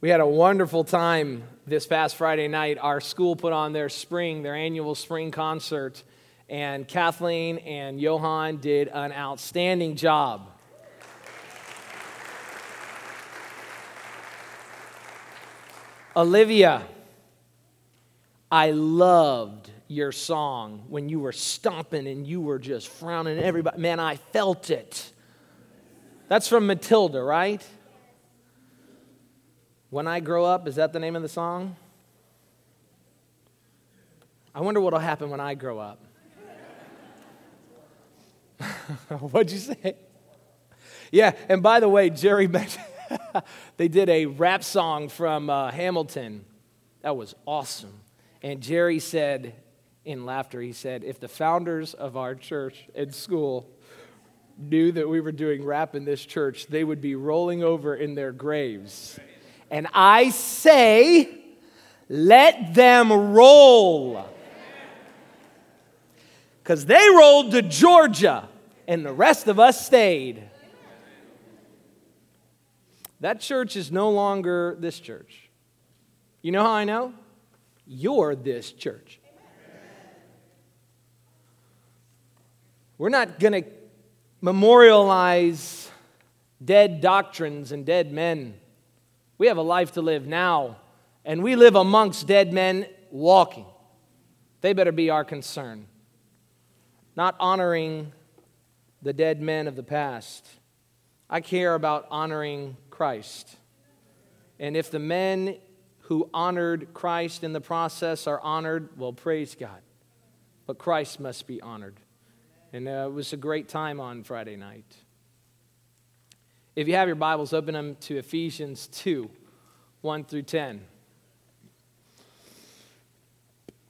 We had a wonderful time this past Friday night. Our school put on their spring, their annual spring concert, and Kathleen and Johan did an outstanding job. Olivia, I loved your song when you were stomping and you were just frowning everybody. Man, I felt it. That's from Matilda, right? When I Grow Up, is that the name of the song? I wonder what will happen when I grow up. What'd you say? Yeah, and by the way, Jerry mentioned they did a rap song from uh, Hamilton. That was awesome. And Jerry said, in laughter, he said, if the founders of our church and school knew that we were doing rap in this church, they would be rolling over in their graves. And I say, let them roll. Because they rolled to Georgia, and the rest of us stayed. That church is no longer this church. You know how I know? You're this church. We're not going to memorialize dead doctrines and dead men. We have a life to live now, and we live amongst dead men walking. They better be our concern. Not honoring the dead men of the past. I care about honoring Christ. And if the men who honored Christ in the process are honored, well, praise God. But Christ must be honored. And uh, it was a great time on Friday night. If you have your Bibles, open them to Ephesians 2 1 through 10.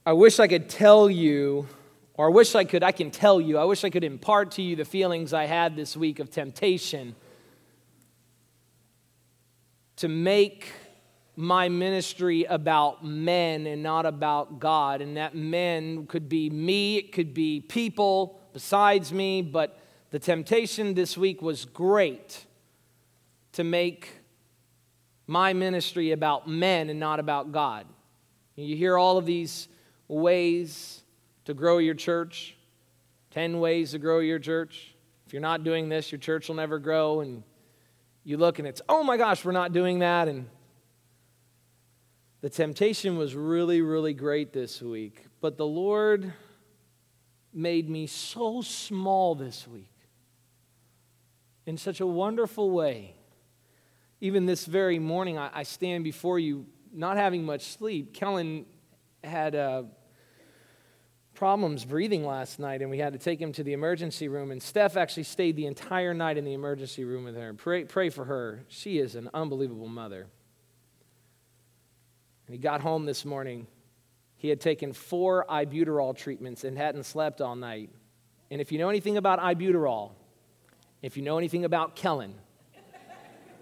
I wish I could tell you, or I wish I could, I can tell you, I wish I could impart to you the feelings I had this week of temptation to make my ministry about men and not about God. And that men could be me, it could be people besides me, but the temptation this week was great to make my ministry about men and not about God. You hear all of these ways to grow your church 10 ways to grow your church. If you're not doing this, your church will never grow. And you look and it's, oh my gosh, we're not doing that. And the temptation was really, really great this week. But the Lord made me so small this week in such a wonderful way even this very morning, I, I stand before you not having much sleep. Kellen had uh, problems breathing last night, and we had to take him to the emergency room. And Steph actually stayed the entire night in the emergency room with her. Pray, pray for her. She is an unbelievable mother. And he got home this morning. He had taken four albuterol treatments and hadn't slept all night. And if you know anything about albuterol, if you know anything about Kellen,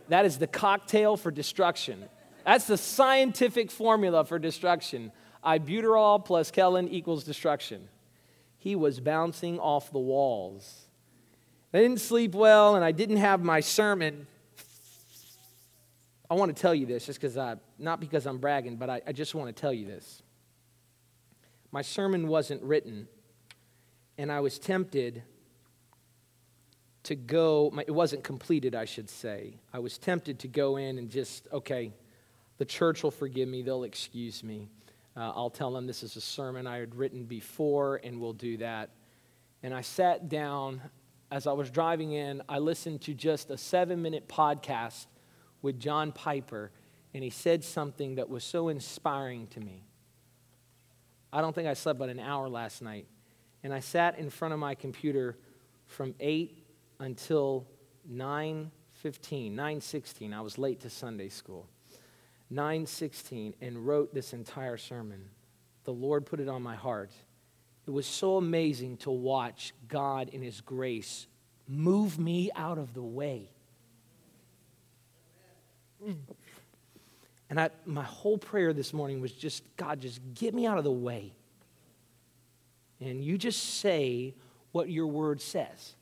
that is the cocktail for destruction. That's the scientific formula for destruction. Albuterol plus Kellen equals destruction. He was bouncing off the walls. I didn't sleep well, and I didn't have my sermon. I want to tell you this, just because I, not because I'm bragging, but I, I just want to tell you this. My sermon wasn't written, and I was tempted to go, it wasn't completed, I should say. I was tempted to go in and just, okay, the church will forgive me, they'll excuse me. Uh, I'll tell them this is a sermon I had written before, and we'll do that. And I sat down. As I was driving in, I listened to just a seven minute podcast with John Piper, and he said something that was so inspiring to me. I don't think I slept but an hour last night. And I sat in front of my computer from 8 until 9:15, 9:16. I was late to Sunday school. 9:16 and wrote this entire sermon. The Lord put it on my heart. It was so amazing to watch God in his grace move me out of the way. And I, my whole prayer this morning was just, God, just get me out of the way. And you just say what your word says.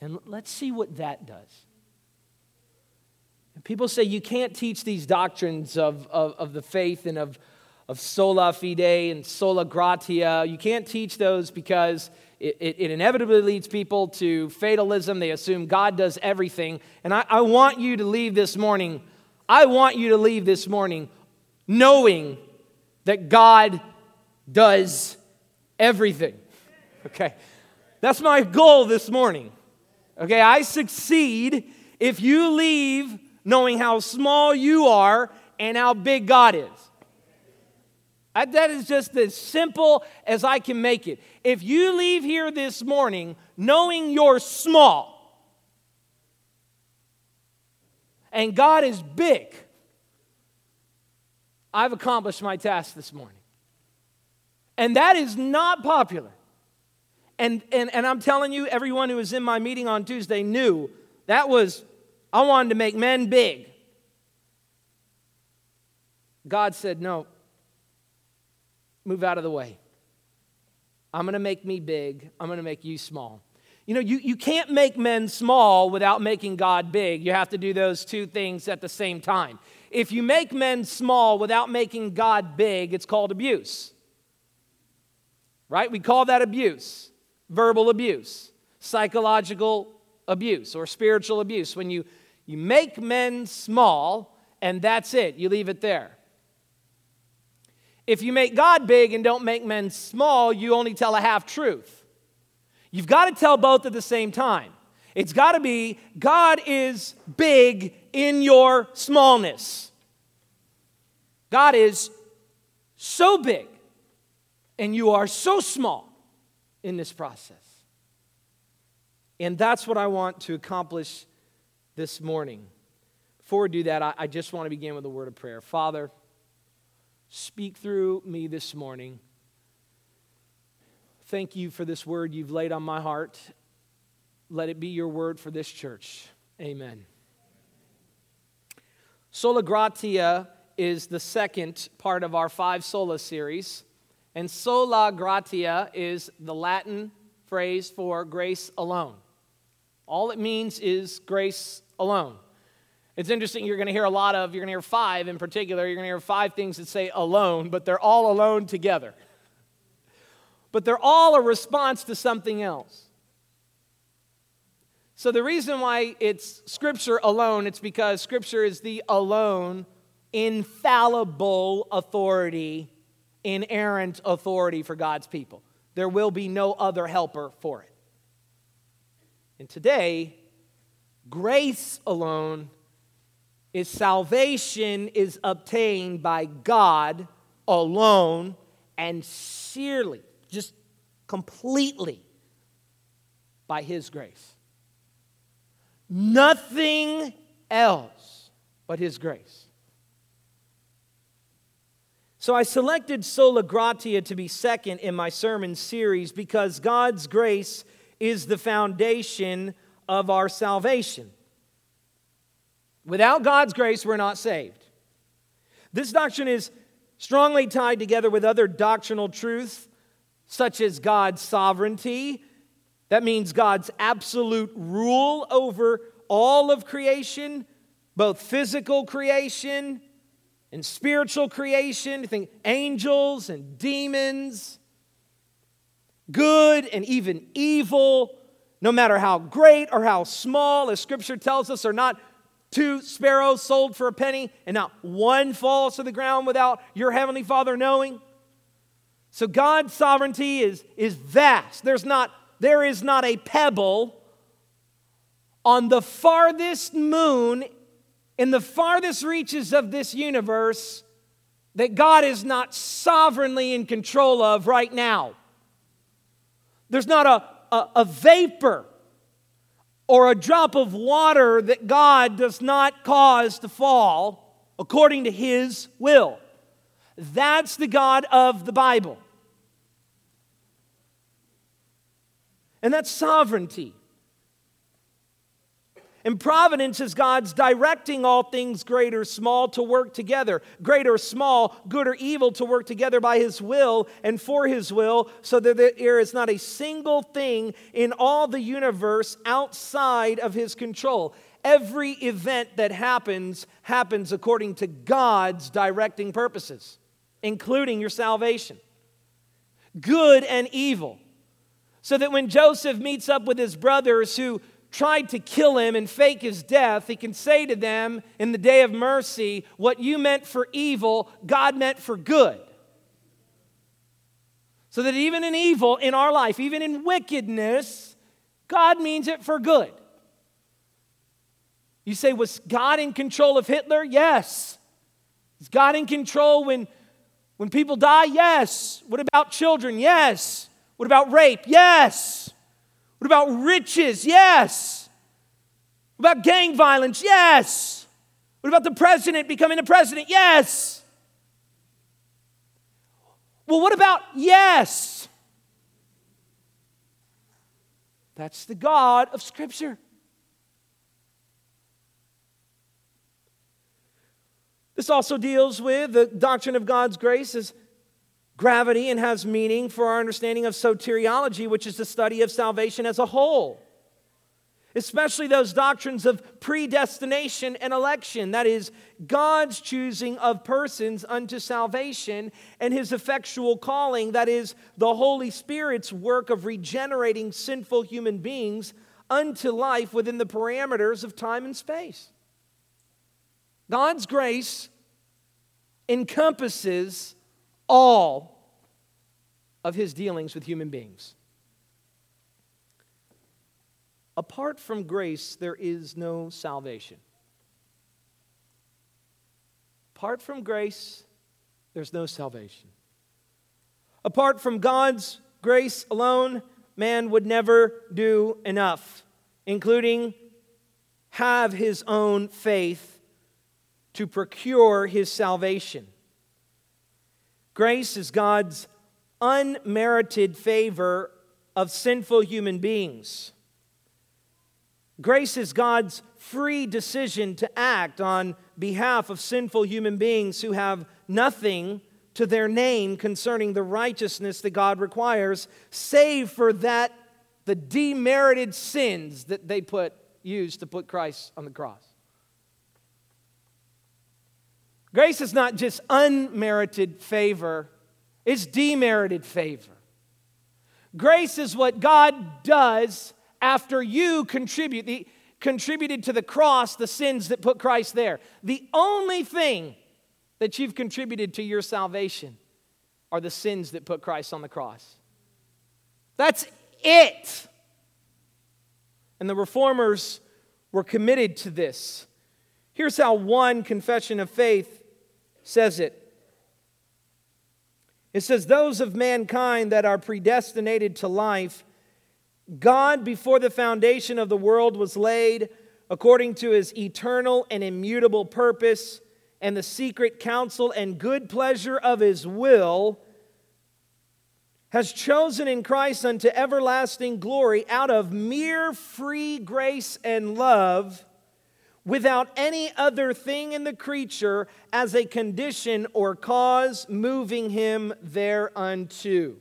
And let's see what that does. People say you can't teach these doctrines of, of, of the faith and of, of sola fide and sola gratia. You can't teach those because it, it, it, inevitably leads people to fatalism. They assume God does everything. And I, I want you to leave this morning, I want you to leave this morning knowing that God does everything. Okay? That's my goal this morning. Okay? I succeed if you leave knowing how small you are and how big God is. Uh, that is just as simple as I can make it. If you leave here this morning knowing you're small and God is big, I've accomplished my task this morning. And that is not popular. And, and, and I'm telling you, everyone who was in my meeting on Tuesday knew that was, I wanted to make men big. God said, no, move out of the way. I'm going to make me big. I'm going to make you small. You know, you, you can't make men small without making God big. You have to do those two things at the same time. If you make men small without making God big, it's called abuse. Right? We call that abuse verbal abuse, psychological abuse, or spiritual abuse. When you, you make men small and that's it, you leave it there. If you make God big and don't make men small, you only tell a half truth. You've got to tell both at the same time. It's got to be God is big in your smallness. God is so big and you are so small in this process. And that's what I want to accomplish this morning. Before we do that, I, I just want to begin with a word of prayer. Father, Speak through me this morning. Thank you for this word you've laid on my heart. Let it be your word for this church. Amen. Sola Gratia is the second part of our five sola series. And sola gratia is the Latin phrase for grace alone. All it means is grace alone. It's interesting, you're going to hear a lot of, you're going to hear five in particular, you're going to hear five things that say alone, but they're all alone together. But they're all a response to something else. So the reason why it's Scripture alone, it's because Scripture is the alone, infallible authority, inerrant authority for God's people. There will be no other helper for it. And today, grace alone is salvation is obtained by God alone and sincerely, just completely by His grace. Nothing else but His grace. So I selected Sola Gratia to be second in my sermon series because God's grace is the foundation of our salvation. Without God's grace, we're not saved. This doctrine is strongly tied together with other doctrinal truths, such as God's sovereignty. That means God's absolute rule over all of creation, both physical creation and spiritual creation. think angels and demons, good and even evil, no matter how great or how small, as Scripture tells us, are not Two sparrows sold for a penny, and not one falls to the ground without your heavenly Father knowing. So God's sovereignty is, is vast. There's not, there is not a pebble on the farthest moon in the farthest reaches of this universe that God is not sovereignly in control of right now. There's not a, a, a vapor or a drop of water that God does not cause to fall according to his will. That's the God of the Bible. And that's sovereignty. And providence is God's directing all things, great or small, to work together. Great or small, good or evil, to work together by His will and for His will, so that there is not a single thing in all the universe outside of His control. Every event that happens happens according to God's directing purposes, including your salvation. Good and evil. So that when Joseph meets up with his brothers who tried to kill him and fake his death, he can say to them in the day of mercy, What you meant for evil, God meant for good. So that even in evil in our life, even in wickedness, God means it for good. You say, Was God in control of Hitler? Yes. Is God in control when, when people die? Yes. What about children? Yes. What about rape? Yes. What about riches? Yes. What about gang violence? Yes. What about the president becoming a president? Yes. Well, what about yes? That's the God of Scripture. This also deals with the doctrine of God's grace as gravity and has meaning for our understanding of soteriology, which is the study of salvation as a whole. Especially those doctrines of predestination and election, that is, God's choosing of persons unto salvation, and his effectual calling, that is, the Holy Spirit's work of regenerating sinful human beings unto life within the parameters of time and space. God's grace encompasses all of his dealings with human beings. Apart from grace, there is no salvation. Apart from grace, there's no salvation. Apart from God's grace alone, man would never do enough, including have his own faith to procure his salvation. Grace is God's unmerited favor of sinful human beings. Grace is God's free decision to act on behalf of sinful human beings who have nothing to their name concerning the righteousness that God requires, save for that the demerited sins that they put used to put Christ on the cross. Grace is not just unmerited favor, it's demerited favor. Grace is what God does after you contribute, the, contributed to the cross the sins that put Christ there. The only thing that you've contributed to your salvation are the sins that put Christ on the cross. That's it. And the reformers were committed to this. Here's how one confession of faith says it. It says, Those of mankind that are predestinated to life, God, before the foundation of the world was laid, according to his eternal and immutable purpose and the secret counsel and good pleasure of his will, has chosen in Christ unto everlasting glory out of mere free grace and love without any other thing in the creature as a condition or cause moving him thereunto.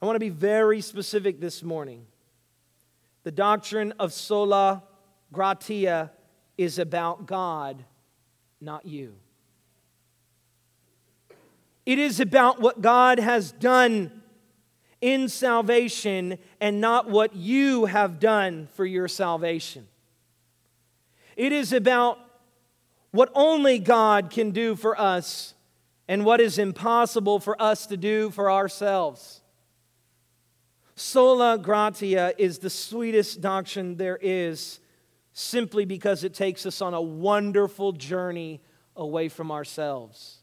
I want to be very specific this morning. The doctrine of sola gratia is about God, not you. It is about what God has done in salvation and not what you have done for your salvation. It is about what only God can do for us and what is impossible for us to do for ourselves. Sola gratia is the sweetest doctrine there is simply because it takes us on a wonderful journey away from ourselves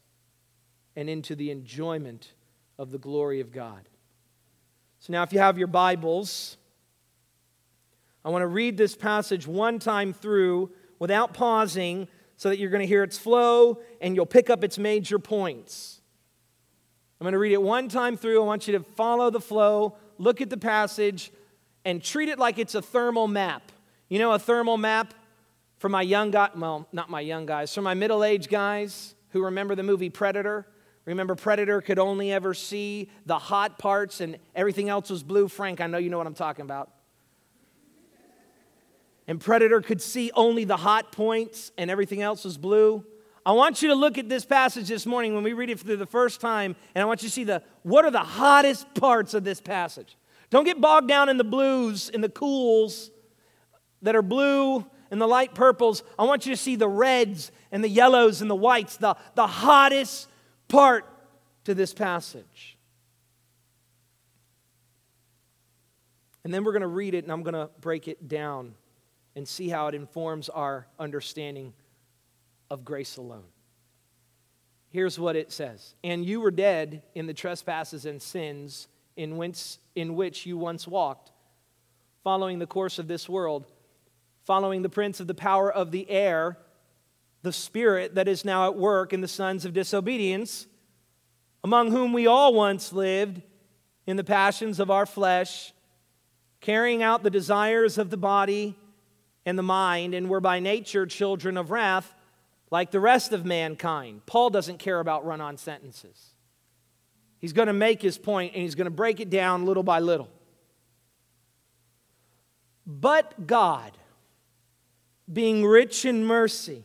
and into the enjoyment of the glory of God. So now, if you have your Bibles, I want to read this passage one time through without pausing so that you're going to hear its flow and you'll pick up its major points. I'm going to read it one time through. I want you to follow the flow, look at the passage, and treat it like it's a thermal map. You know, a thermal map for my young guys, well, not my young guys, for my middle aged guys who remember the movie Predator. Remember, Predator could only ever see the hot parts and everything else was blue. Frank, I know you know what I'm talking about. and Predator could see only the hot points and everything else was blue. I want you to look at this passage this morning when we read it for the first time, and I want you to see the what are the hottest parts of this passage. Don't get bogged down in the blues, in the cools that are blue and the light purples. I want you to see the reds and the yellows and the whites, the, the hottest part to this passage. And then we're going to read it and I'm going to break it down and see how it informs our understanding of grace alone. Here's what it says And you were dead in the trespasses and sins in which, in which you once walked, following the course of this world, following the prince of the power of the air, the spirit that is now at work in the sons of disobedience, among whom we all once lived in the passions of our flesh, carrying out the desires of the body and the mind, and were by nature children of wrath like the rest of mankind. Paul doesn't care about run on sentences. He's going to make his point and he's going to break it down little by little. But God, being rich in mercy,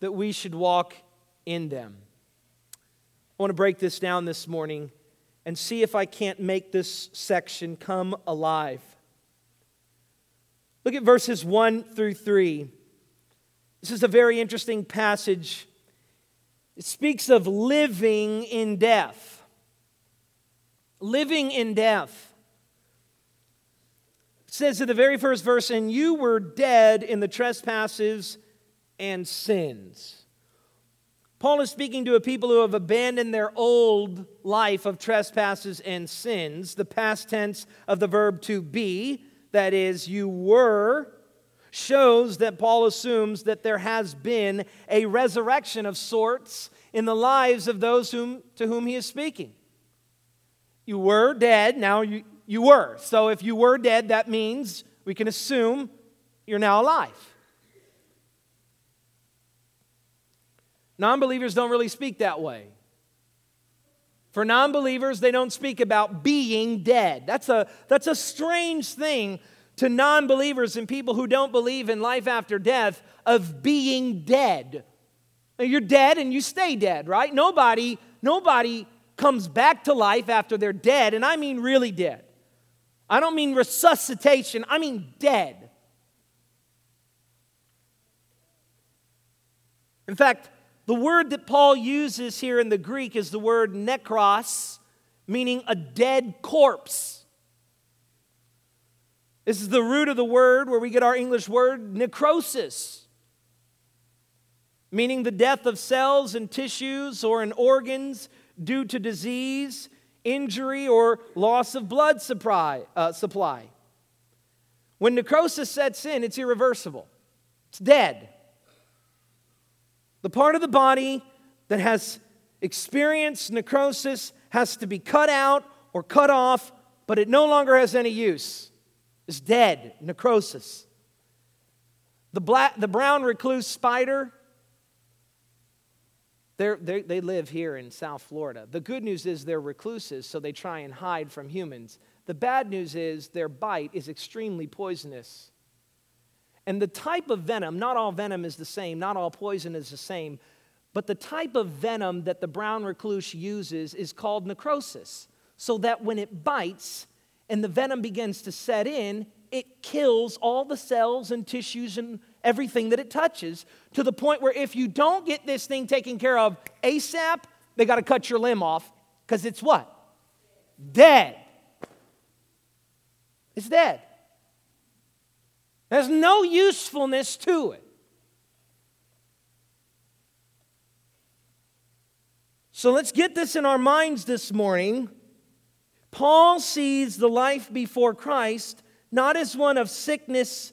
that we should walk in them. I want to break this down this morning and see if I can't make this section come alive. Look at verses 1 through 3. This is a very interesting passage. It speaks of living in death. Living in death. It says in the very first verse, and you were dead in the trespasses and sins. Paul is speaking to a people who have abandoned their old life of trespasses and sins, the past tense of the verb to be, that is, you were shows that Paul assumes that there has been a resurrection of sorts in the lives of those whom, to whom he is speaking. You were dead, now you, you were. So if you were dead, that means we can assume you're now alive. Non believers don't really speak that way. For non believers, they don't speak about being dead. That's a, that's a strange thing to non believers and people who don't believe in life after death of being dead. You're dead and you stay dead, right? Nobody, nobody comes back to life after they're dead, and I mean really dead. I don't mean resuscitation, I mean dead. In fact, the word that Paul uses here in the Greek is the word nekros, meaning a dead corpse. This is the root of the word where we get our English word necrosis, meaning the death of cells and tissues or in organs due to disease, injury, or loss of blood supply. Uh, supply. When necrosis sets in, it's irreversible, it's dead. The part of the body that has experienced necrosis has to be cut out or cut off, but it no longer has any use It's dead, necrosis. The, black, the brown recluse spider, they're, they're, they live here in South Florida. The good news is they're recluses, so they try and hide from humans. The bad news is their bite is extremely poisonous. And the type of venom, not all venom is the same, not all poison is the same, but the type of venom that the brown recluse uses is called necrosis. So that when it bites, and the venom begins to set in, it kills all the cells and tissues and everything that it touches to the point where if you don't get this thing taken care of ASAP, they got to cut your limb off because it's what? Dead. It's dead. There's no usefulness to it. So let's get this in our minds this morning. Paul sees the life before Christ not as one of sickness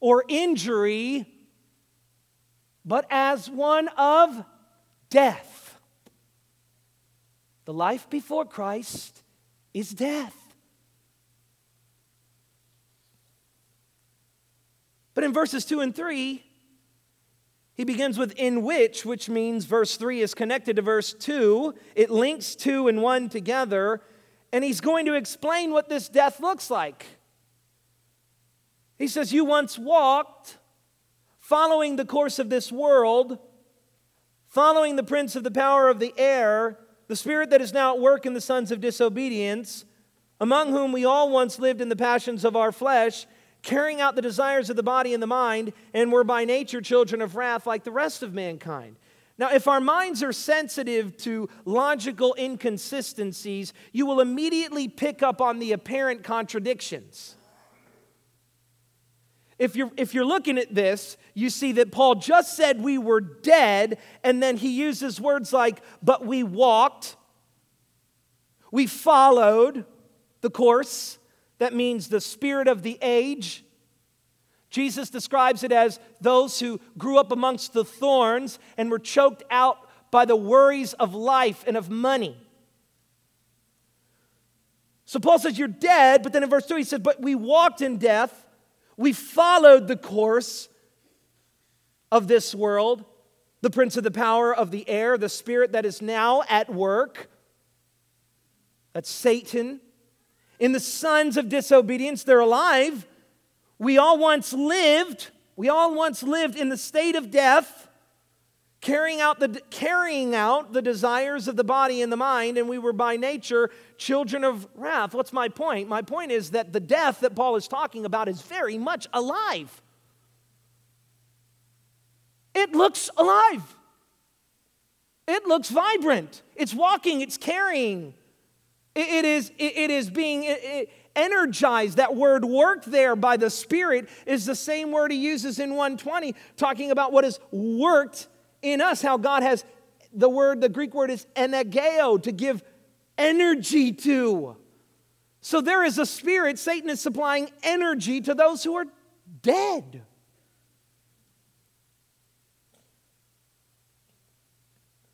or injury, but as one of death. The life before Christ is death. But in verses 2 and 3, he begins with in which, which means verse 3 is connected to verse 2. It links 2 and 1 together, and he's going to explain what this death looks like. He says, You once walked following the course of this world, following the prince of the power of the air, the spirit that is now at work in the sons of disobedience, among whom we all once lived in the passions of our flesh carrying out the desires of the body and the mind, and were by nature children of wrath like the rest of mankind. Now, if our minds are sensitive to logical inconsistencies, you will immediately pick up on the apparent contradictions. If you're, if you're looking at this, you see that Paul just said we were dead, and then he uses words like, but we walked, we followed the course, that means the spirit of the age. Jesus describes it as those who grew up amongst the thorns and were choked out by the worries of life and of money. So Paul says, You're dead, but then in verse 2 he said, But we walked in death, we followed the course of this world, the prince of the power of the air, the spirit that is now at work. That's Satan in the sons of disobedience. They're alive. We all once lived, we all once lived in the state of death, carrying out the, carrying out the desires of the body and the mind, and we were by nature children of wrath. What's my point? My point is that the death that Paul is talking about is very much alive. It looks alive. It looks vibrant. It's walking, it's carrying. It is, it is being energized. That word worked there by the Spirit is the same word he uses in 120, talking about what is worked in us, how God has the word, the Greek word is energeo, to give energy to. So there is a spirit, Satan is supplying energy to those who are dead.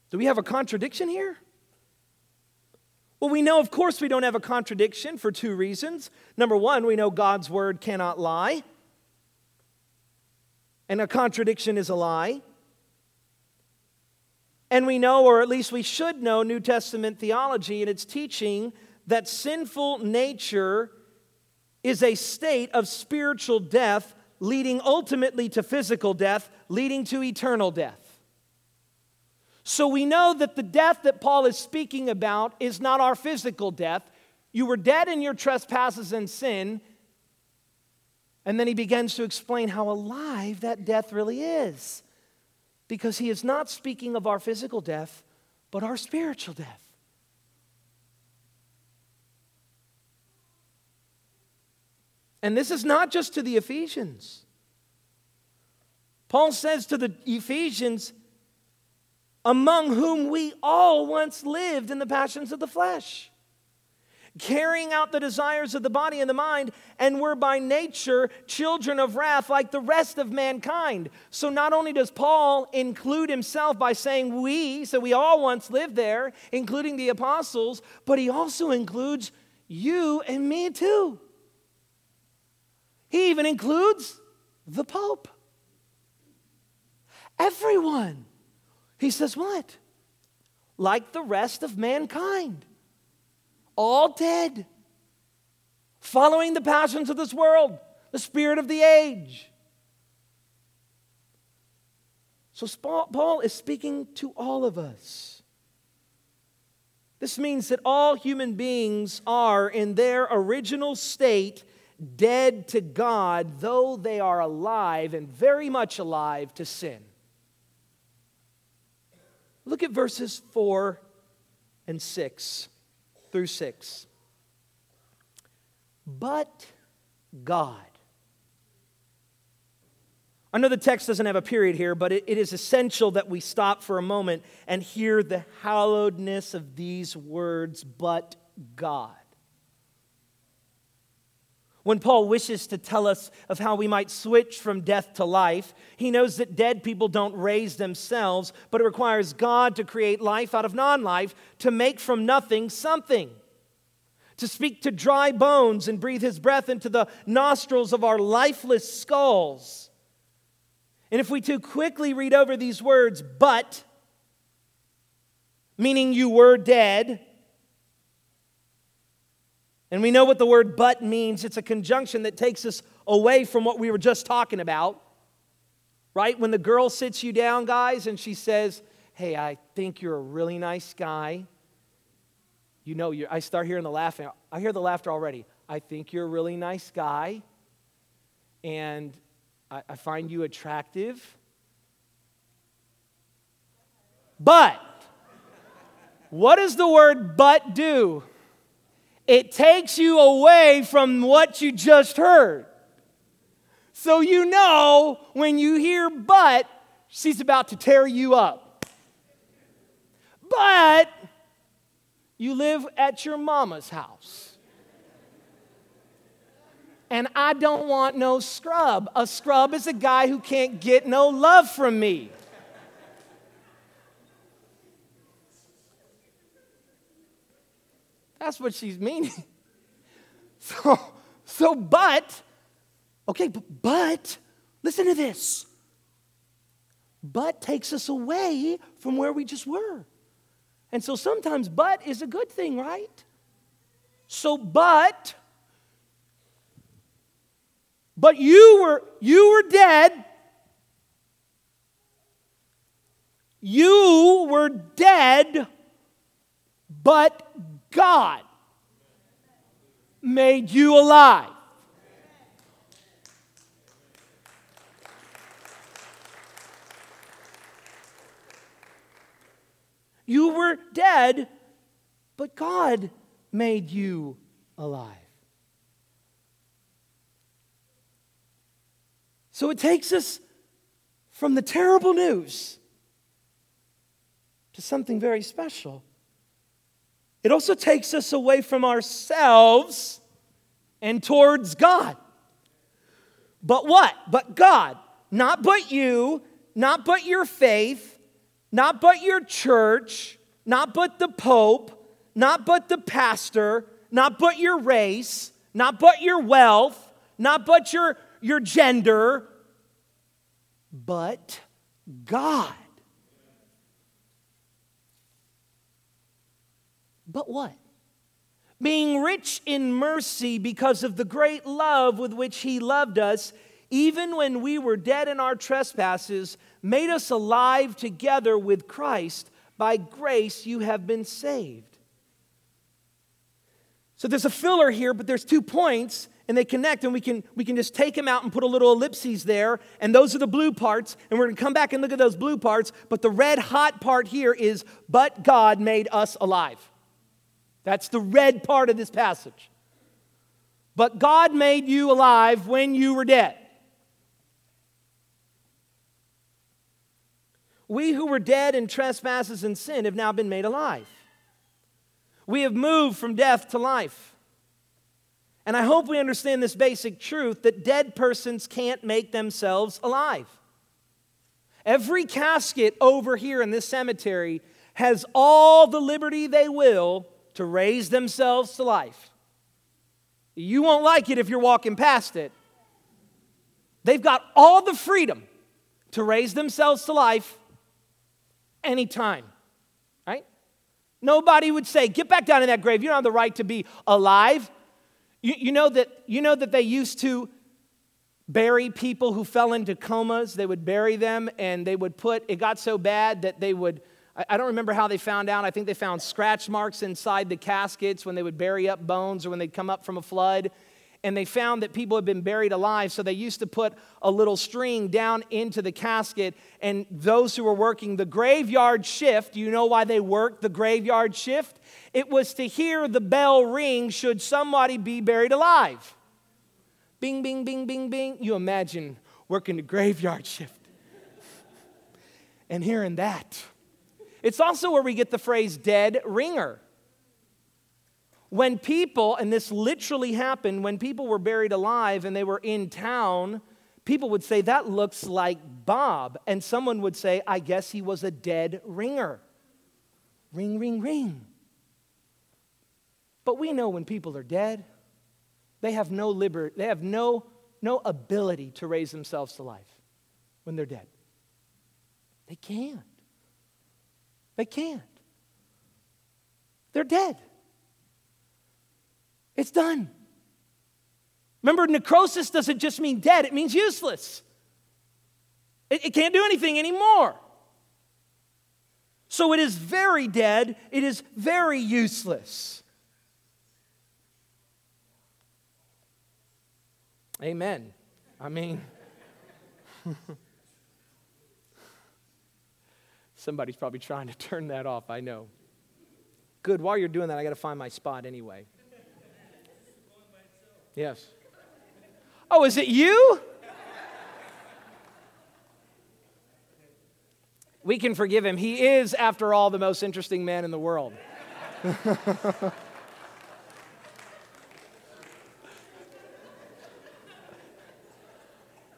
Do we have a contradiction here? Well, we know, of course, we don't have a contradiction for two reasons. Number one, we know God's word cannot lie, and a contradiction is a lie. And we know, or at least we should know, New Testament theology and its teaching that sinful nature is a state of spiritual death leading ultimately to physical death, leading to eternal death. So we know that the death that Paul is speaking about is not our physical death. You were dead in your trespasses and sin. And then he begins to explain how alive that death really is. Because he is not speaking of our physical death, but our spiritual death. And this is not just to the Ephesians. Paul says to the Ephesians, among whom we all once lived in the passions of the flesh, carrying out the desires of the body and the mind, and were by nature children of wrath like the rest of mankind. So not only does Paul include himself by saying we, so we all once lived there, including the apostles, but he also includes you and me too. He even includes the Pope. Everyone. He says, What? Like the rest of mankind, all dead, following the passions of this world, the spirit of the age. So, Paul is speaking to all of us. This means that all human beings are, in their original state, dead to God, though they are alive and very much alive to sin. Look at verses 4 and 6 through 6. But God. I know the text doesn't have a period here, but it, it is essential that we stop for a moment and hear the hallowedness of these words, but God. When Paul wishes to tell us of how we might switch from death to life, he knows that dead people don't raise themselves, but it requires God to create life out of non life, to make from nothing something, to speak to dry bones and breathe his breath into the nostrils of our lifeless skulls. And if we too quickly read over these words, but, meaning you were dead, and we know what the word but means. It's a conjunction that takes us away from what we were just talking about. Right? When the girl sits you down, guys, and she says, Hey, I think you're a really nice guy. You know, I start hearing the laughing. I hear the laughter already. I think you're a really nice guy, and I, I find you attractive. But, what does the word but do? It takes you away from what you just heard. So you know when you hear but, she's about to tear you up. But you live at your mama's house. And I don't want no scrub. A scrub is a guy who can't get no love from me. That's what she's meaning. So, so but, okay, but, listen to this. But takes us away from where we just were. And so sometimes but is a good thing, right? So, but, but you were you were dead. You were dead, but God made you alive. You were dead, but God made you alive. So it takes us from the terrible news to something very special. It also takes us away from ourselves and towards God. But what? But God. Not but you, not but your faith, not but your church, not but the Pope, not but the pastor, not but your race, not but your wealth, not but your, your gender, but God. But what? Being rich in mercy because of the great love with which He loved us, even when we were dead in our trespasses, made us alive together with Christ. By grace you have been saved. So there's a filler here, but there's two points and they connect and we can we can just take them out and put a little ellipses there and those are the blue parts and we're going to come back and look at those blue parts but the red hot part here is but god made us alive that's the red part of this passage. But God made you alive when you were dead. We who were dead in trespasses and sin have now been made alive. We have moved from death to life. And I hope we understand this basic truth that dead persons can't make themselves alive. Every casket over here in this cemetery has all the liberty they will to raise themselves to life. You won't like it if you're walking past it. They've got all the freedom to raise themselves to life anytime, right? Nobody would say, Get back down in that grave. You don't have the right to be alive. You, you, know, that, you know that they used to bury people who fell into comas. They would bury them and they would put, it got so bad that they would I don't remember how they found out. I think they found scratch marks inside the caskets when they would bury up bones or when they'd come up from a flood. and they found that people had been buried alive. So they used to put a little string down into the casket, and those who were working the graveyard shift, you know why they worked the graveyard shift? It was to hear the bell ring should somebody be buried alive. Bing, bing, bing, bing, bing. You imagine working the graveyard shift and hearing that. It's also where we get the phrase dead ringer. When people, and this literally happened, when people were buried alive and they were in town, people would say, That looks like Bob. And someone would say, I guess he was a dead ringer. Ring, ring, ring. But we know when people are dead, they have no liberty, they have no, no ability to raise themselves to life when they're dead. They can't. They can't. They're dead. It's done. Remember, necrosis doesn't just mean dead, it means useless. It, it, can't do anything anymore. So it is very dead, it is very useless. Amen. I mean, somebody's probably trying to turn that off, I know. Good, while you're doing that, I got to find my spot anyway. Yes. Oh, is it you? We can forgive him. He is, after all, the most interesting man in the world.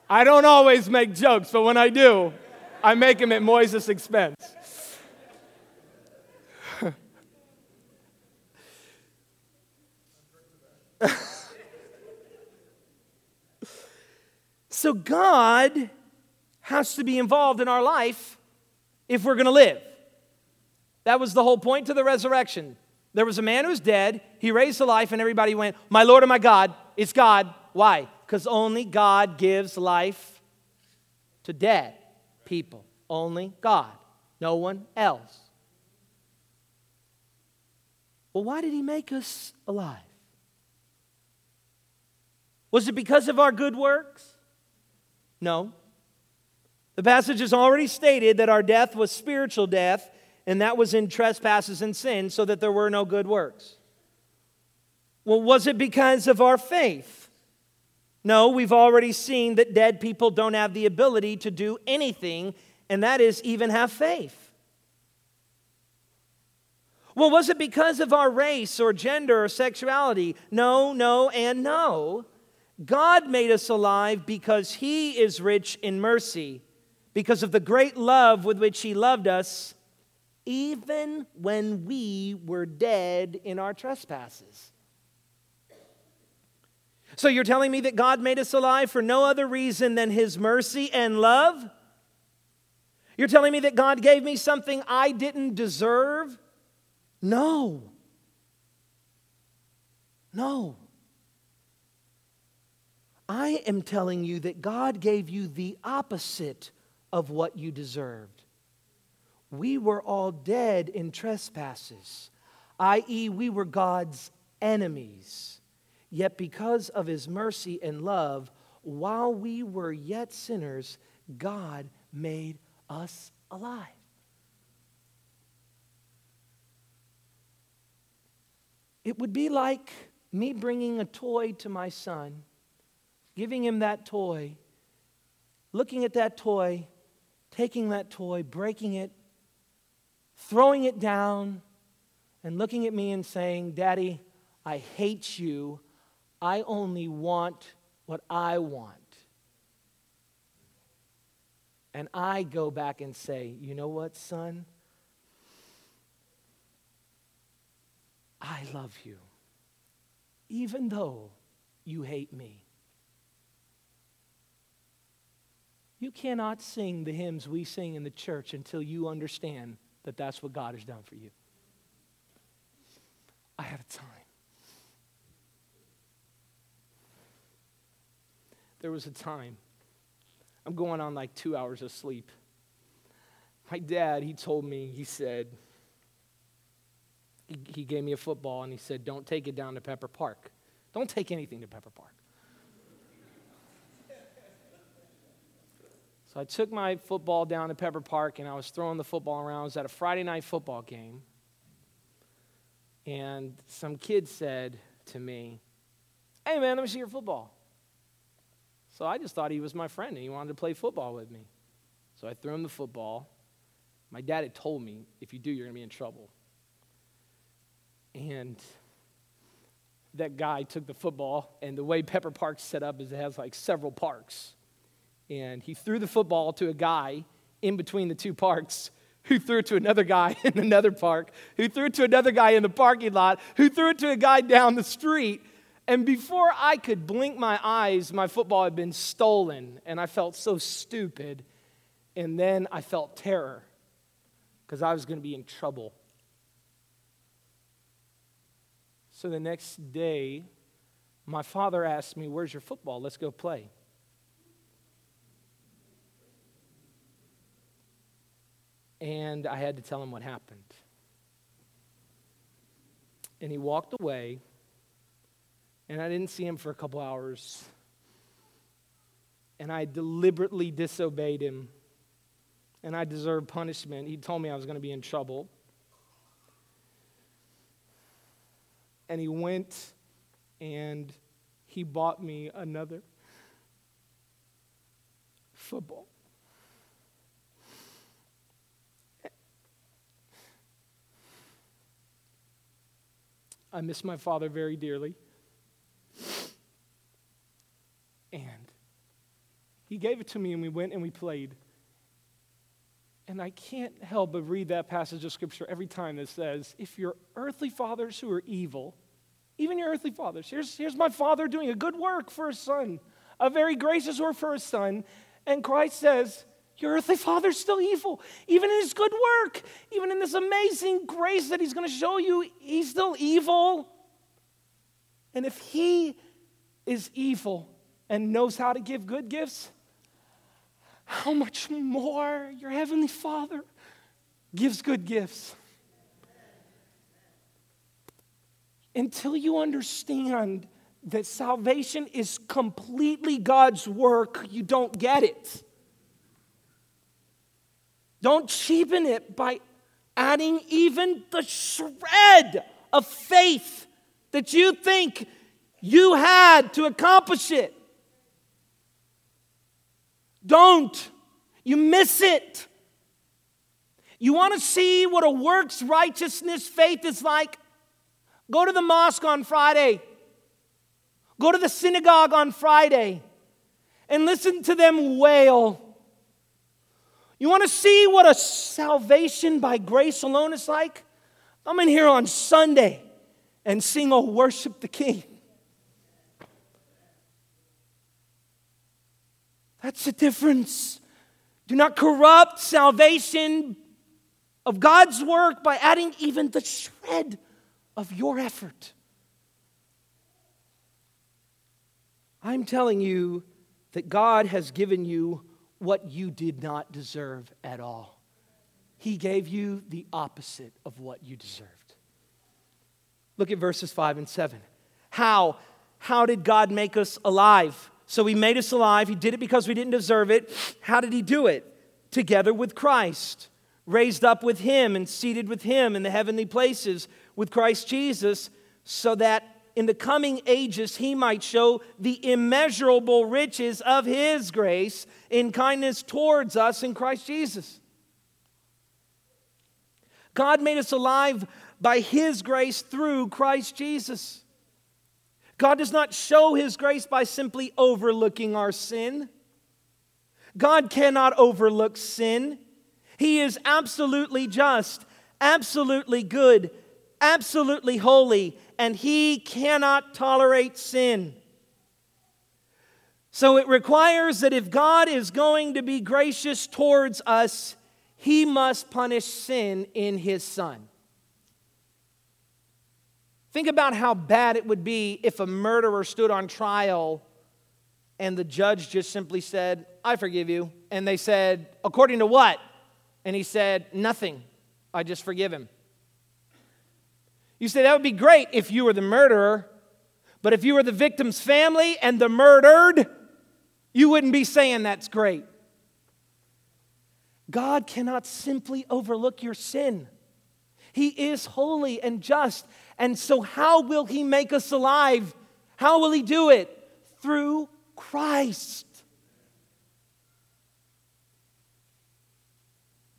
I don't always make jokes, but when I do, I make them at Moises' expense. so God has to be involved in our life if we're going to live. That was the whole point to the resurrection. There was a man who's dead, he raised to life, and everybody went, My Lord and my God, it's God. Why? Because only God gives life to dead people. Only God, no one else. Well, why did He make us alive? Was it because of our good works? No. The passage has already stated that our death was spiritual death, and that was in trespasses and sins, so that there were no good works. Well, was it because of our faith? No, we've already seen that dead people don't have the ability to do anything, and that is even have faith. Well, was it because of our race or gender or sexuality? No, no, and no. God made us alive because He is rich in mercy, because of the great love with which He loved us, even when we were dead in our trespasses. So you're telling me that God made us alive for no other reason than His mercy and love? You're telling me that God gave me something I didn't deserve? No. No. I am telling you that God gave you the opposite of what you deserved. We were all dead in trespasses, i.e., we were God's enemies. Yet, because of his mercy and love, while we were yet sinners, God made us alive. It would be like me bringing a toy to my son, giving him that toy, looking at that toy, taking that toy, breaking it, throwing it down, and looking at me and saying, Daddy, I hate you. I only want what I want. And I go back and say, you know what, son? I love you, even though you hate me. You cannot sing the hymns we sing in the church until you understand that that's what God has done for you. I had a time. There was a time, I'm going on like two hours of sleep. My dad, he told me, he said, he, gave me a football and he said, Don't take it down to Pepper Park. Don't take anything to Pepper Park. So I took my football down to Pepper Park and I was throwing the football around. I was at a Friday night football game. And some kid said to me, Hey man, let me see your football. So I just thought he was my friend and he wanted to play football with me. So I threw him the football. My dad had told me, if you do, you're going to be in trouble. And that guy took the football, and the way Pepper Park's set up is it has like several parks. And he threw the football to a guy in between the two parks who threw it to another guy in another park, who threw it to another guy in the parking lot, who threw it to a guy down the street. And before I could blink my eyes, my football had been stolen, and I felt so stupid. And then I felt terror because I was going to be in trouble. So the next day, my father asked me, Where's your football? Let's go play. And I had to tell him what happened. And he walked away, and I didn't see him for a couple hours. And I deliberately disobeyed him, and I deserved punishment. He told me I was going to be in trouble. and he went and he bought me another football. I miss my father very dearly. And he gave it to me, and we went and we played. And I can't help but read that passage of scripture every time that says, if your earthly fathers who are evil, even your earthly fathers, here's, here's my father doing a good work for his son, a very gracious work for his son, and Christ says, your earthly father's still evil. Even in his good work, even in this amazing grace that he's going to show you, he's still evil. And if he is evil and knows how to give good gifts, how much more your Heavenly Father gives good gifts. Until you understand that salvation is completely God's work, you don't get it. Don't cheapen it by adding even the shred of faith that you think you had to accomplish it. Don't. You miss it. You want to see what a works righteousness faith is like? Go to the mosque on Friday. Go to the synagogue on Friday and listen to them wail. You want to see what a salvation by grace alone is like? I'm in here on Sunday and sing, Oh, worship the King. That's the difference. Do not corrupt salvation of God's work by adding even the shred of your effort. I'm telling you that God has given you what you did not deserve at all. He gave you the opposite of what you deserved. Look at verses 5 and 7. How? How did God make us alive? So he made us alive. He did it because we didn't deserve it. How did he do it? Together with Christ, raised up with him and seated with him in the heavenly places with Christ Jesus, so that in the coming ages he might show the immeasurable riches of his grace in kindness towards us in Christ Jesus. God made us alive by his grace through Christ Jesus. God does not show his grace by simply overlooking our sin. God cannot overlook sin. He is absolutely just, absolutely good, absolutely holy, and he cannot tolerate sin. So it requires that if God is going to be gracious towards us, he must punish sin in his son. Think about how bad it would be if a murderer stood on trial and the judge just simply said, I forgive you. And they said, According to what? And he said, Nothing. I just forgive him. You say that would be great if you were the murderer, But if you were the victim's family and the murdered, you wouldn't be saying that's great. God cannot simply overlook your sin. He is holy and just. And so, how will He make us alive? How will He do it? Through Christ.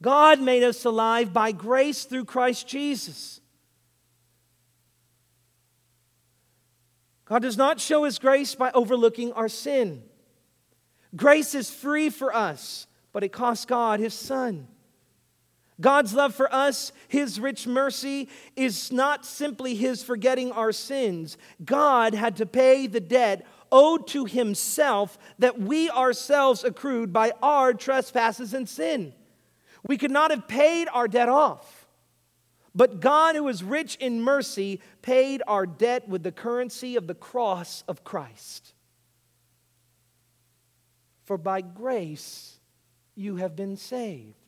God made us alive by grace through Christ Jesus. God does not show His grace by overlooking our sin. Grace is free for us, but it cost God His Son. God's love for us, His rich mercy, is not simply His forgetting our sins. God had to pay the debt owed to Himself that we ourselves accrued by our trespasses and sin. We could not have paid our debt off. But God, who is rich in mercy, paid our debt with the currency of the cross of Christ. For by grace you have been saved.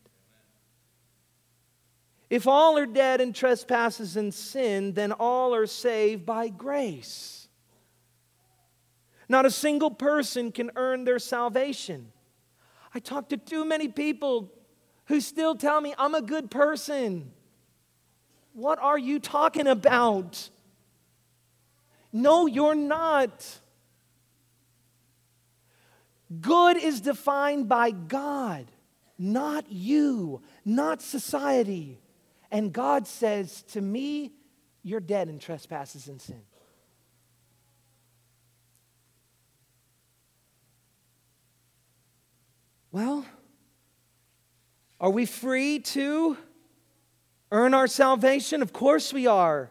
If all are dead in trespasses and sin, then all are saved by grace. Not a single person can earn their salvation. I talk to too many people who still tell me I'm a good person. What are you talking about? No, you're not. Good is defined by God, not you, not society. And God says to me, You're dead in trespasses and sin. Well, are we free to earn our salvation? Of course we are.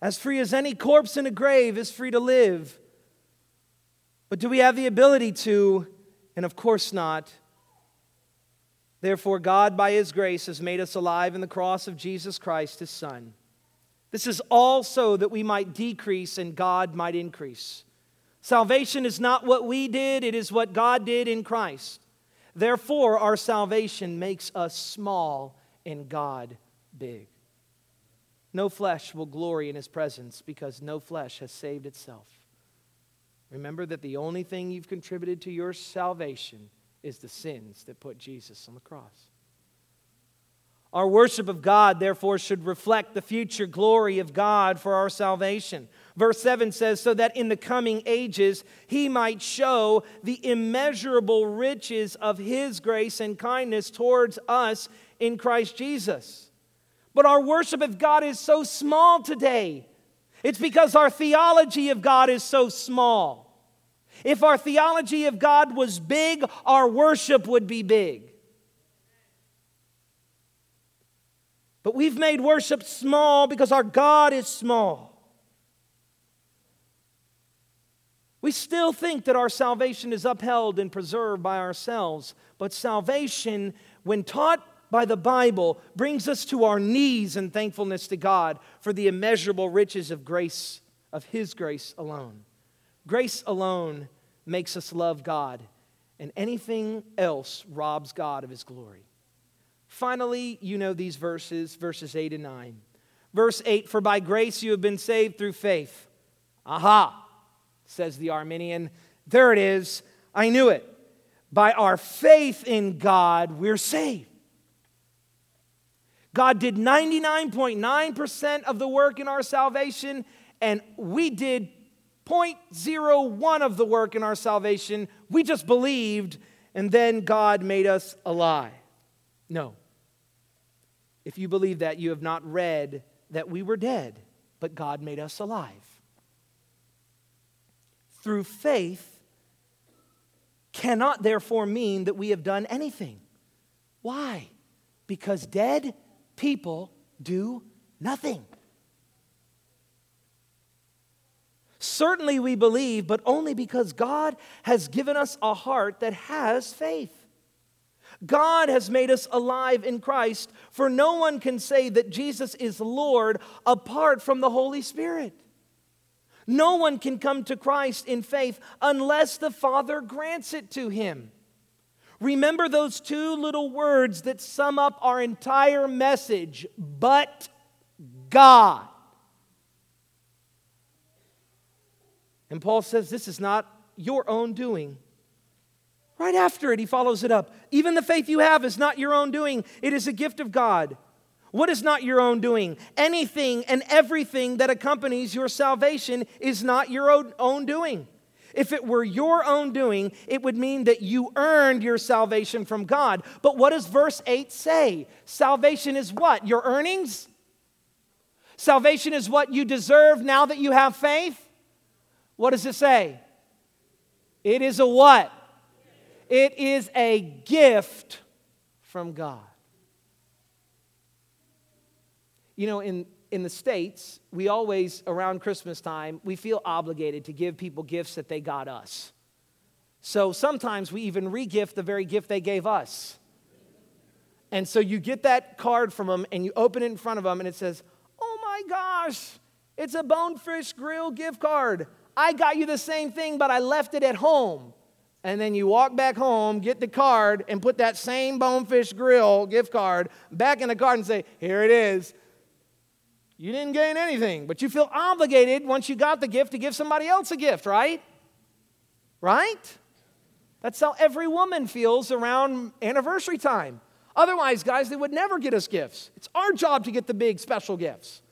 As free as any corpse in a grave is free to live. But do we have the ability to? And of course not. Therefore, God, by His grace, has made us alive in the cross of Jesus Christ, His Son. This is also that we might decrease and God might increase. Salvation is not what we did, it is what God did in Christ. Therefore, our salvation makes us small and God big. No flesh will glory in his presence because no flesh has saved itself. Remember that the only thing you've contributed to your salvation is the sins that put Jesus on the cross. Our worship of God, therefore, should reflect the future glory of God for our salvation. Verse 7 says, So that in the coming ages he might show the immeasurable riches of his grace and kindness towards us in Christ Jesus. But our worship of God is so small today. It's because our theology of God is so small. If our theology of God was big, our worship would be big. But we've made worship small because our God is small. We still think that our salvation is upheld and preserved by ourselves, but salvation, when taught by the Bible, brings us to our knees in thankfulness to God for the immeasurable riches of grace, of His grace alone. Grace alone makes us love God, and anything else robs God of His glory. Finally, you know these verses, verses 8 and 9. Verse 8 For by grace you have been saved through faith. Aha! says the Arminian. There it is. I knew it. By our faith in God, we're saved. God did 99.9% of the work in our salvation, and we did 0.01 of the work in our salvation. We just believed, and then God made us alive. No. If you believe that, you have not read that we were dead, but God made us alive through faith cannot therefore mean that we have done anything. Why? Because dead people do nothing. Certainly we believe, but only because God has given us a heart that has faith. God has made us alive in Christ, for no one can say that Jesus is Lord apart from the Holy Spirit. No one can come to Christ in faith unless the Father grants it to him. Remember those two little words that sum up our entire message but God. And Paul says this is not your own doing. Right after it, he follows it up. Even the faith you have is not your own doing, it is a gift of God. What is not your own doing? Anything and everything that accompanies your salvation is not your own doing. If it were your own doing, it would mean that you earned your salvation from God. But what does verse 8 say? Salvation is what? Your earnings? Salvation is what you deserve now that you have faith? What does it say? It is a what? It is a gift from God. You know, in, in the States, we always, around Christmas time, we feel obligated to give people gifts that they got us. So sometimes we even regift the very gift they gave us. And so you get that card from them and you open it in front of them and it says, Oh my gosh, it's a Bonefish Grill gift card. I got you the same thing, but I left it at home. And then you walk back home, get the card, and put that same Bonefish Grill gift card back in the card and say, Here it is. You didn't gain anything, but you feel obligated once you got the gift to give somebody else a gift, right? Right? That's how every woman feels around anniversary time. Otherwise, guys, they would never get us gifts. It's our job to get the big special gifts.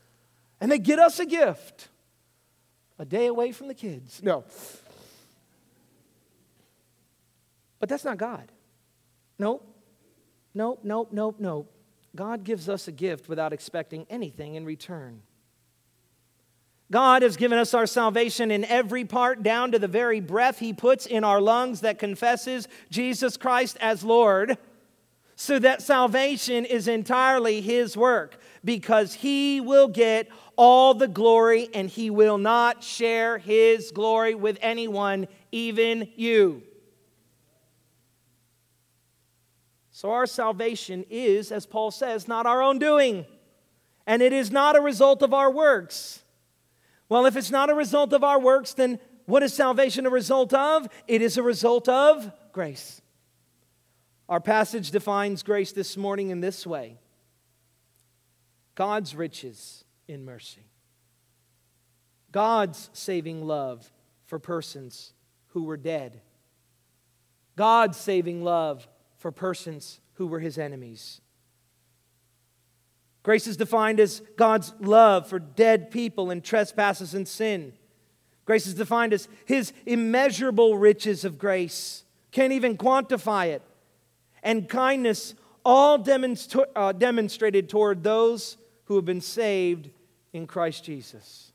And they get us a gift a day away from the kids. No. But that's not God. Nope. Nope, nope, nope, nope. God gives us a gift without expecting anything in return. God has given us our salvation in every part, down to the very breath He puts in our lungs that confesses Jesus Christ as Lord, so that salvation is entirely His work, because He will get all the glory and He will not share His glory with anyone, even you. So our salvation is, as Paul says, not our own doing, and it is not a result of our works. Well, if it's not a result of our works, then what is salvation a result of? It is a result of grace. Our passage defines grace this morning in this way God's riches in mercy, God's saving love for persons who were dead, God's saving love for persons who were his enemies. Grace is defined as God's love for dead people and trespasses and sin. Grace is defined as his immeasurable riches of grace. Can't even quantify it. And kindness, all demonstra- uh, demonstrated toward those who have been saved in Christ Jesus.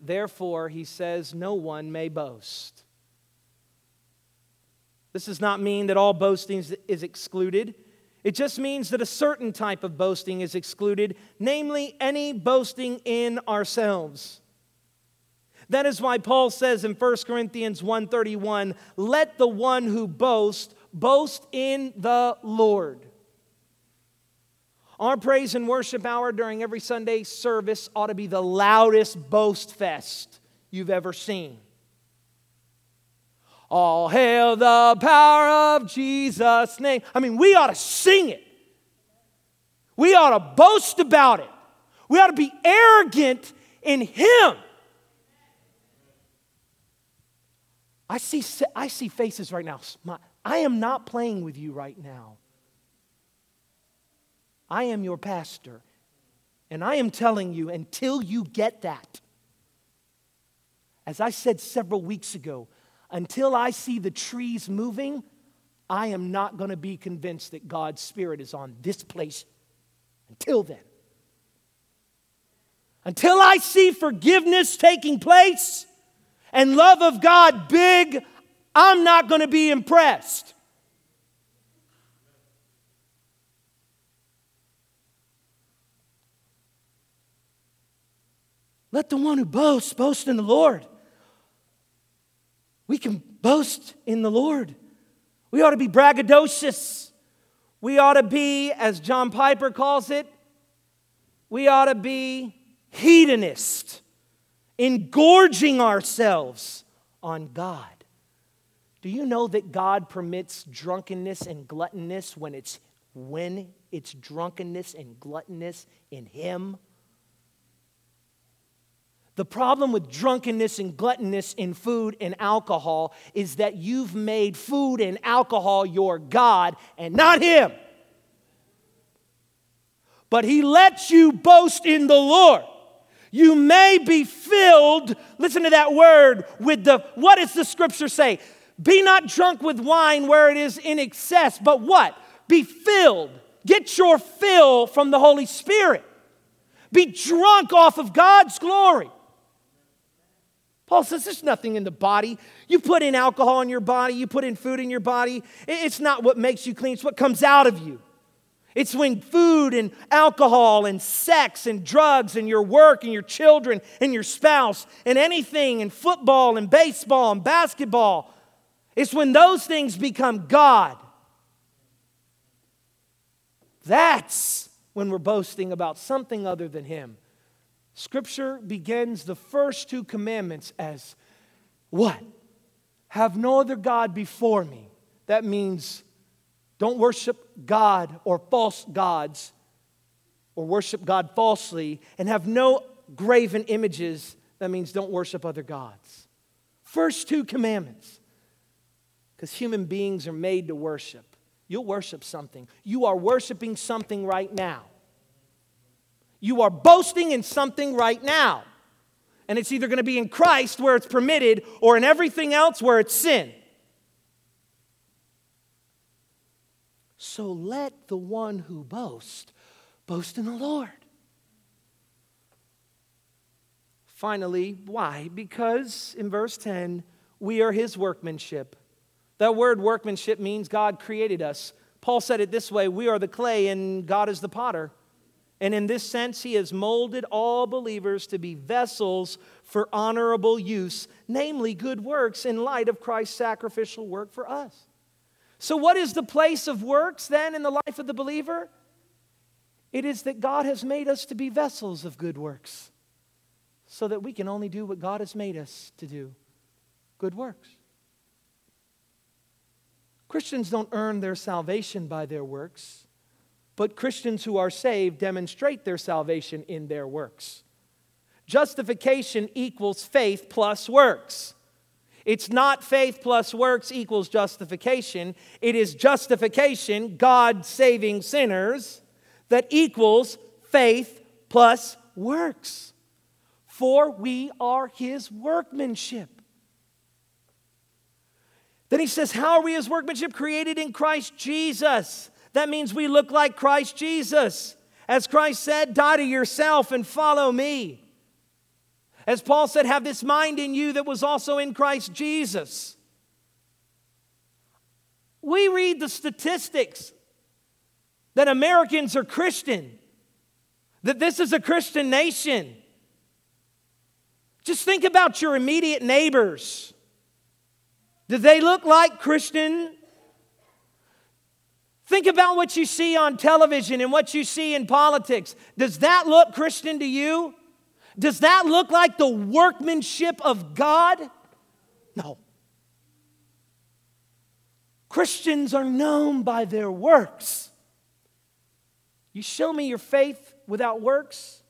Therefore, he says, no one may boast. This does not mean that all boasting is excluded. It just means that a certain type of boasting is excluded, namely any boasting in ourselves. That is why Paul says in 1 Corinthians 1:31, "Let the one who boasts boast in the Lord." Our praise and worship hour during every Sunday service ought to be the loudest boast fest you've ever seen. All hail the power of Jesus' name. I mean, we ought to sing it. We ought to boast about it. We ought to be arrogant in Him. I see, I see faces right now. I am not playing with you right now. I am your pastor. And I am telling you, until you get that, as I said several weeks ago, until I see the trees moving, I am not going to be convinced that God's Spirit is on this place until then. Until I see forgiveness taking place and love of God big, I'm not going to be impressed. Let the one who boasts boast in the Lord. We can boast in the Lord. We ought to be braggadocious. We ought to be, as John Piper calls it, we ought to be hedonist, engorging ourselves on God. Do you know that God permits drunkenness and gluttonous when it's when it's drunkenness and gluttonous in Him? The problem with drunkenness and gluttonous in food and alcohol is that you've made food and alcohol your God and not Him. But He lets you boast in the Lord. You may be filled, listen to that word, with the, what does the scripture say? Be not drunk with wine where it is in excess, but what? Be filled. Get your fill from the Holy Spirit. Be drunk off of God's glory. Paul says there's nothing in the body. You put in alcohol in your body, you put in food in your body. It's not what makes you clean, it's what comes out of you. It's when food and alcohol and sex and drugs and your work and your children and your spouse and anything and football and baseball and basketball, it's when those things become God. That's when we're boasting about something other than Him. Scripture begins the first two commandments as what? Have no other God before me. That means don't worship God or false gods or worship God falsely and have no graven images. That means don't worship other gods. First two commandments. Because human beings are made to worship. You'll worship something. You are worshiping something right now. You are boasting in something right now. And it's either going to be in Christ where it's permitted or in everything else where it's sin. So let the one who boasts boast in the Lord. Finally, why? Because in verse 10, we are his workmanship. That word workmanship means God created us. Paul said it this way We are the clay and God is the potter. And in this sense, he has molded all believers to be vessels for honorable use, namely good works in light of Christ's sacrificial work for us. So, what is the place of works then in the life of the believer? It is that God has made us to be vessels of good works so that we can only do what God has made us to do good works. Christians don't earn their salvation by their works. But Christians who are saved demonstrate their salvation in their works. Justification equals faith plus works. It's not faith plus works equals justification. It is justification, God saving sinners, that equals faith plus works. For we are his workmanship. Then he says, How are we his workmanship? Created in Christ Jesus that means we look like Christ Jesus. As Christ said, die to yourself and follow me. As Paul said, have this mind in you that was also in Christ Jesus. We read the statistics that Americans are Christian, that this is a Christian nation. Just think about your immediate neighbors. Do they look like Christian Think about what you see on television and what you see in politics. Does that look Christian to you? Does that look like the workmanship of God? No. Christians are known by their works. You show me your faith without works,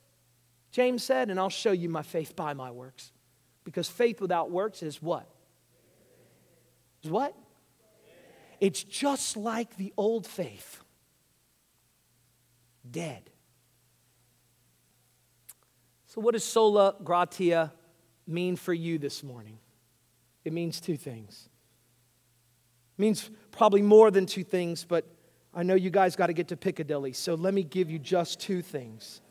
James said, and I'll show you my faith by my works. Because faith without works is what? Is what? It's just like the old faith dead. So, what does sola gratia mean for you this morning? It means two things. It means probably more than two things, but I know you guys got to get to Piccadilly, so let me give you just two things.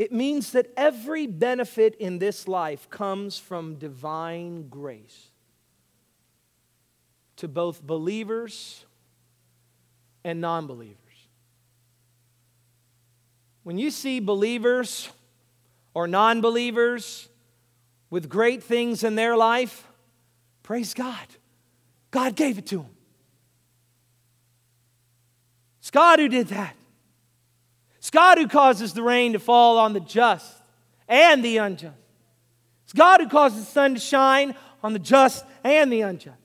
It means that every benefit in this life comes from divine grace to both believers and non believers. When you see believers or non believers with great things in their life, praise God. God gave it to them. It's God who did that. It's God who causes the rain to fall on the just and the unjust. It's God who causes the sun to shine on the just and the unjust.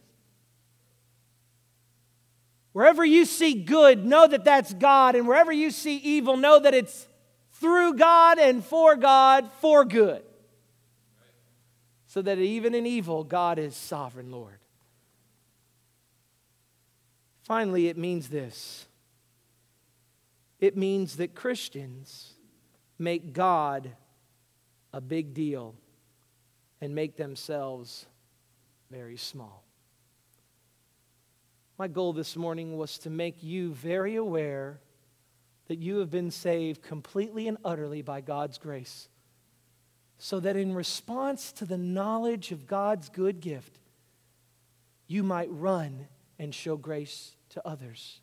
Wherever you see good, know that that's God. And wherever you see evil, know that it's through God and for God for good. So that even in evil, God is sovereign Lord. Finally, it means this it means that Christians make God a big deal and make themselves very small. My goal this morning was to make you very aware that you have been saved completely and utterly by God's grace, so that in response to the knowledge of God's good gift, you might run and show grace to others.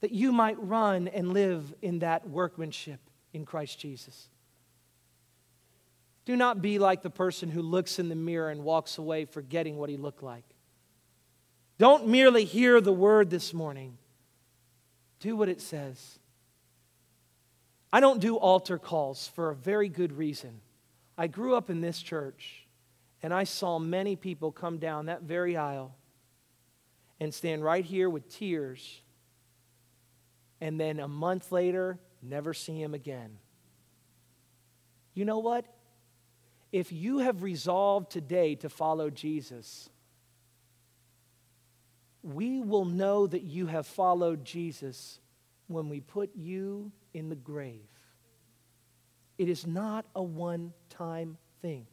That you might run and live in that workmanship in Christ Jesus. Do not be like the person who looks in the mirror and walks away forgetting what he looked like. Don't merely hear the word this morning, do what it says. I don't do altar calls for a very good reason. I grew up in this church, and I saw many people come down that very aisle and stand right here with tears, and then a month later, never see him again. You know what? If you have resolved today to follow Jesus, we will know that you have followed Jesus when we put you in the grave. It is not a one time thing.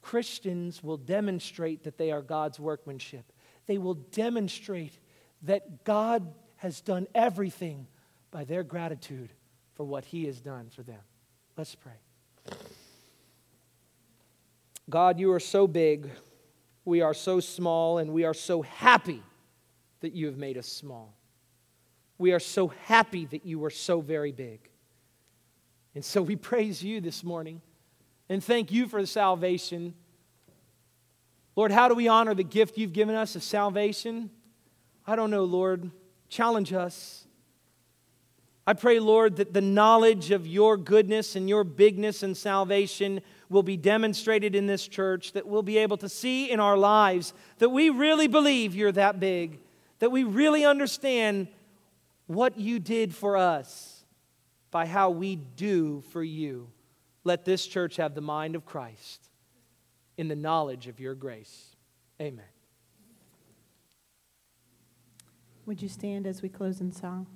Christians will demonstrate that they are God's workmanship. They will demonstrate that God has done everything by their gratitude for what He has done for them. Let's pray. God, you are so big. We are so small, and we are so happy that you have made us small. We are so happy that you are so very big. And so we praise you this morning and thank you for the salvation. Lord, how do we honor the gift you've given us of salvation? I don't know, Lord. Challenge us. I pray, Lord, that the knowledge of your goodness and your bigness and salvation will be demonstrated in this church, that we'll be able to see in our lives that we really believe you're that big, that we really understand what you did for us by how we do for you. Let this church have the mind of Christ in the knowledge of your grace. Amen. Would you stand as we close in song?